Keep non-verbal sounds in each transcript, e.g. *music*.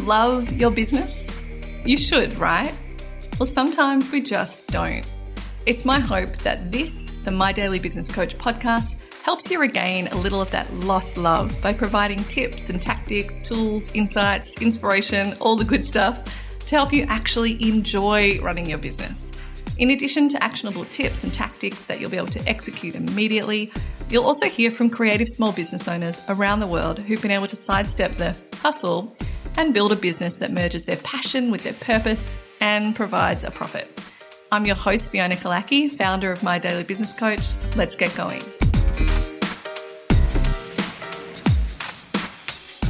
love your business? You should, right? Well, sometimes we just don't. It's my hope that this, the My Daily Business Coach podcast, helps you regain a little of that lost love by providing tips and tactics, tools, insights, inspiration, all the good stuff to help you actually enjoy running your business. In addition to actionable tips and tactics that you'll be able to execute immediately, you'll also hear from creative small business owners around the world who've been able to sidestep the hustle and build a business that merges their passion with their purpose and provides a profit. I'm your host, Fiona Killackey, founder of My Daily Business Coach. Let's get going.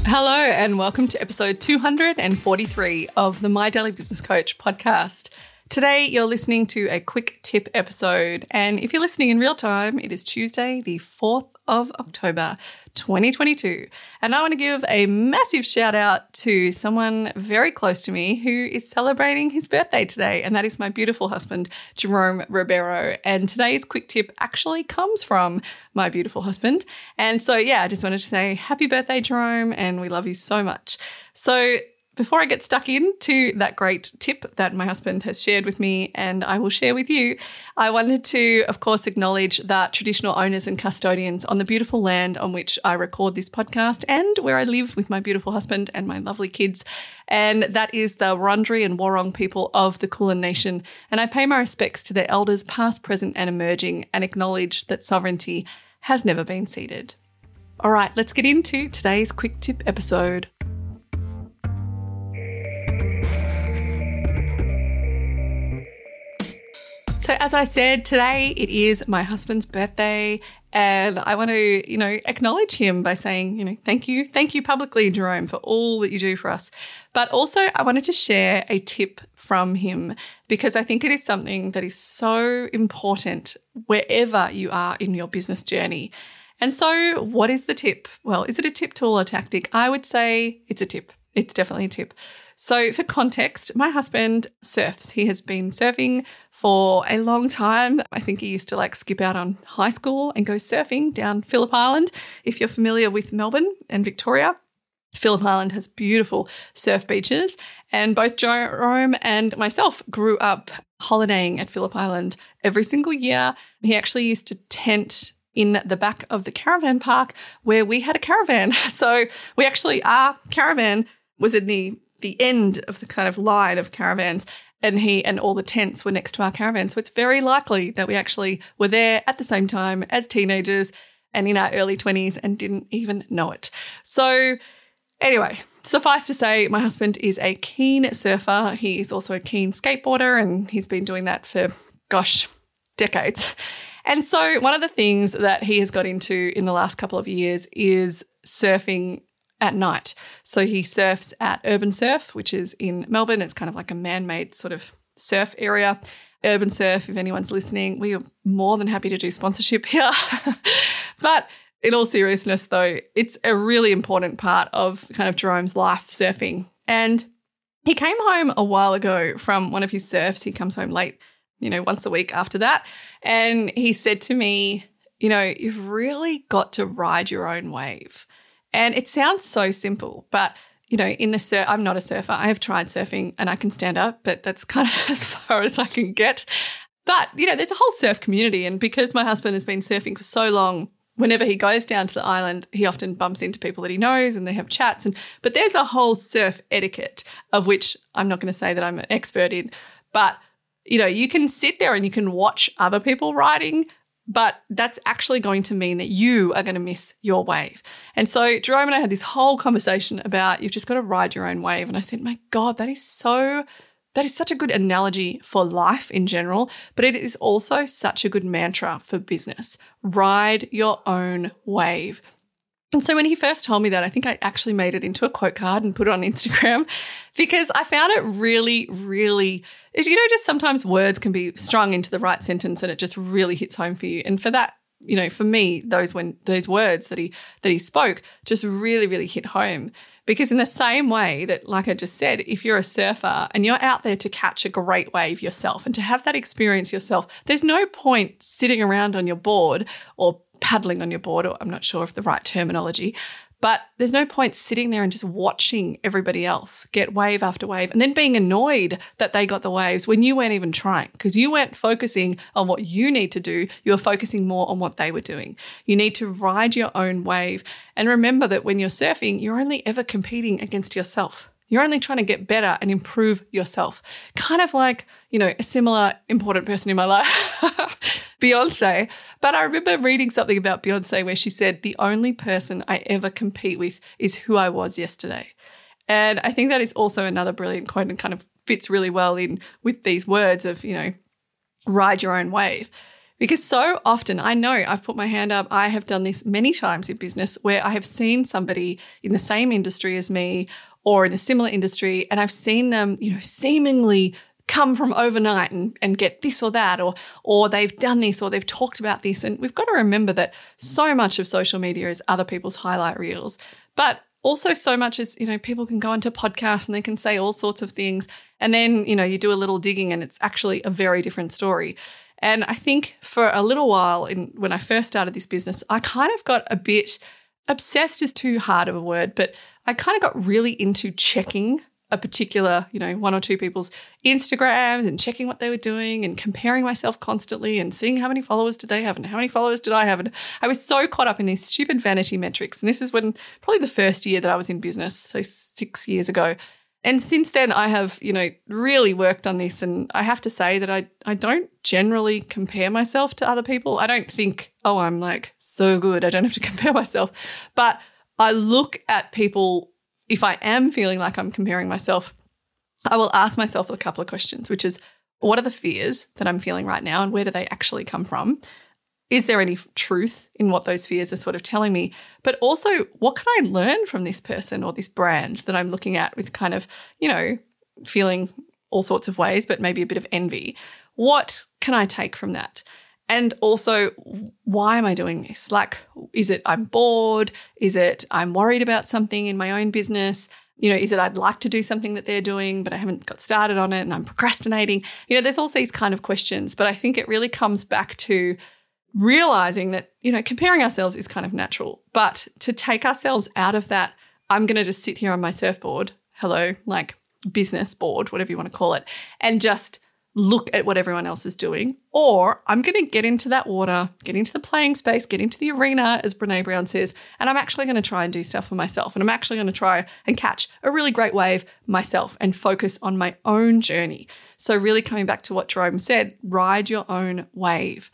Hello, and welcome to episode 243 of the My Daily Business Coach podcast. Today, you're listening to a quick tip episode, and if you're listening in real time, it is Tuesday, the 4th of October, 2022. And I want to give a massive shout out to someone very close to me who is celebrating his birthday today, and that is my beautiful husband, Jerome Ribeiro. And today's quick tip actually comes from my beautiful husband. And so, yeah, I just wanted to say happy birthday, Jerome, and we love you so much. So, before I get stuck into that great tip that my husband has shared with me and I will share with you, I wanted to, of course, acknowledge that traditional owners and custodians on the beautiful land on which I record this podcast and where I live with my beautiful husband and my lovely kids. And that is the Wurundjeri and Wurrung people of the Kulin Nation. And I pay my respects to their elders, past, present, and emerging, and acknowledge that sovereignty has never been ceded. All right, let's get into today's quick tip episode. So, as I said, today it is my husband's birthday, and I want to, you know, acknowledge him by saying, you know, thank you, thank you publicly, Jerome, for all that you do for us. But also, I wanted to share a tip from him because I think it is something that is so important wherever you are in your business journey. And so, what is the tip? Well, is it a tip, tool, or tactic? I would say it's a tip. It's definitely a tip. So, for context, my husband surfs. He has been surfing for a long time. I think he used to like skip out on high school and go surfing down Phillip Island. If you're familiar with Melbourne and Victoria, Phillip Island has beautiful surf beaches, and both Jerome and myself grew up holidaying at Phillip Island every single year. He actually used to tent in the back of the caravan park where we had a caravan. *laughs* So we actually, our caravan was in the the end of the kind of line of caravans and he and all the tents were next to our caravan. So it's very likely that we actually were there at the same time as teenagers and in our early 20s and didn't even know it. So, anyway, suffice to say, my husband is a keen surfer. He is also a keen skateboarder and he's been doing that for, gosh, decades. And so, one of the things that he has got into in the last couple of years is surfing at night. So he surfs at Urban Surf, which is in Melbourne. It's kind of like a man made sort of surf area. Urban Surf, if anyone's listening, we are more than happy to do sponsorship *laughs* here. but in all seriousness, though, it's a really important part of kind of Jerome's life surfing. And he came home a while ago from one of his surfs. He comes home late, you know, once a week after that. And he said to me, You know, you've really got to ride your own wave. And it sounds so simple, but you know, in the surf, I'm not a surfer. I have tried surfing and I can stand up, but that's kind of *laughs* as far as I can get. But, you know, there's a whole surf community. And because my husband has been surfing for so long, whenever he goes down to the island, he often bumps into people that he knows and they have chats. And, but there's a whole surf etiquette of which I'm not going to say that I'm an expert in, but you know, you can sit there and you can watch other people riding, but that's actually going to mean that you are going to miss your wave. And so Jerome and I had this whole conversation about you've just got to ride your own wave. And I said, my God, that is so, that is such a good analogy for life in general, but it is also such a good mantra for business. Ride your own wave. And so when he first told me that, I think I actually made it into a quote card and put it on Instagram *laughs* because I found it really, really, you know, just sometimes words can be strung into the right sentence and it just really hits home for you. And for that, you know, for me, those when those words that he that he spoke just really, really hit home. Because in the same way that, like I just said, if you're a surfer and you're out there to catch a great wave yourself and to have that experience yourself, there's no point sitting around on your board or paddling on your board, or I'm not sure of the right terminology, But there's no point sitting there and just watching everybody else get wave after wave and then being annoyed that they got the waves when you weren't even trying because you weren't focusing on what you need to do. You were focusing more on what they were doing. You need to ride your own wave. And remember that when you're surfing, you're only ever competing against yourself. You're only trying to get better and improve yourself. Kind of like, you know, a similar important person in my life, *laughs* Beyonce. But I remember reading something about Beyonce where she said, the only person I ever compete with is who I was yesterday. And I think that is also another brilliant quote and kind of fits really well in with these words of, you know, ride your own wave. Because so often, I know I've put my hand up, I have done this many times in business where I have seen somebody in the same industry as me or in a similar industry, and I've seen them, you know, seemingly come from overnight and, and get this or that, or or they've done this or they've talked about this. And we've got to remember that so much of social media is other people's highlight reels. But also so much as, you know, people can go into podcasts and they can say all sorts of things. And then, you know, you do a little digging and it's actually a very different story. And I think for a little while in when I first started this business, I kind of got a bit obsessed is too hard of a word, but I kind of got really into checking a particular, you know, one or two people's Instagrams and checking what they were doing and comparing myself constantly and seeing how many followers did they have and how many followers did I have. And I was so caught up in these stupid vanity metrics. And this is when probably the first year that I was in business, so six years ago. And since then, I have, you know, really worked on this. And I have to say that I, I don't generally compare myself to other people. I don't think, oh, I'm like so good. I don't have to *laughs* compare myself. But I look at people, if I am feeling like I'm comparing myself, I will ask myself a couple of questions, which is what are the fears that I'm feeling right now and where do they actually come from? Is there any truth in what those fears are sort of telling me? But also, what can I learn from this person or this brand that I'm looking at with kind of, you know, feeling all sorts of ways, but maybe a bit of envy? What can I take from that? And also, why am I doing this? Like, is it I'm bored? Is it I'm worried about something in my own business? You know, is it I'd like to do something that they're doing, but I haven't got started on it and I'm procrastinating? You know, there's all these kind of questions, but I think it really comes back to realizing that, you know, comparing ourselves is kind of natural, but to take ourselves out of that, I'm going to just sit here on my surfboard, hello, like business board, whatever you want to call it, and just look at what everyone else is doing, or I'm going to get into that water, get into the playing space, get into the arena, as Brene Brown says, and I'm actually going to try and do stuff for myself. And I'm actually going to try and catch a really great wave myself and focus on my own journey. So, really coming back to what Jerome said, ride your own wave.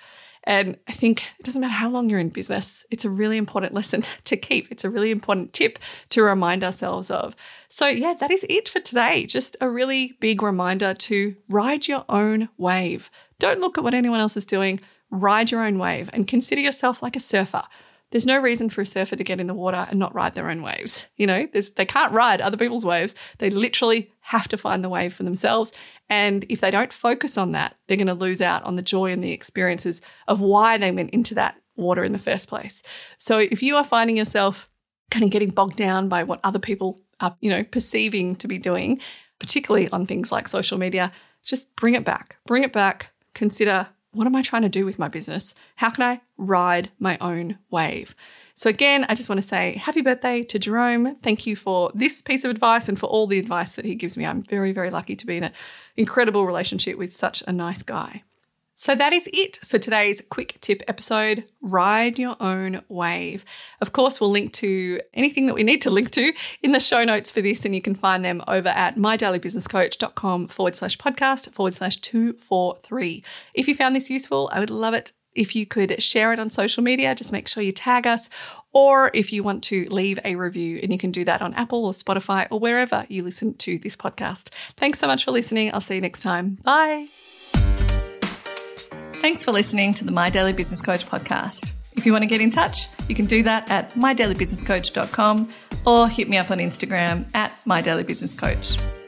And I think it doesn't matter how long you're in business, it's a really important lesson *laughs* to keep. It's a really important tip to remind ourselves of. So, yeah, that is it for today. Just a really big reminder to ride your own wave. Don't look at what anyone else is doing, ride your own wave and consider yourself like a surfer. There's no reason for a surfer to get in the water and not ride their own waves. You know, they can't ride other people's waves. They literally have to find the wave for themselves. And if they don't focus on that, they're going to lose out on the joy and the experiences of why they went into that water in the first place. So if you are finding yourself kind of getting bogged down by what other people are, you know, perceiving to be doing, particularly on things like social media, just bring it back. Bring it back. Consider what am I trying to do with my business? How can I ride my own wave? So, again, I just want to say happy birthday to Jerome. Thank you for this piece of advice and for all the advice that he gives me. I'm very, very lucky to be in an incredible relationship with such a nice guy. So that is it for today's quick tip episode. Ride your own wave. Of course, we'll link to anything that we need to link to in the show notes for this, and you can find them over at mydailybusinesscoach.com forward slash podcast forward slash 243. If you found this useful, I would love it if you could share it on social media, just make sure you tag us. Or if you want to leave a review, and you can do that on Apple or Spotify or wherever you listen to this podcast. Thanks so much for listening. I'll see you next time. Bye. Thanks for listening to the My Daily Business Coach podcast. If you want to get in touch, you can do that at mydailybusinesscoach.com or hit me up on Instagram at mydailybusinesscoach.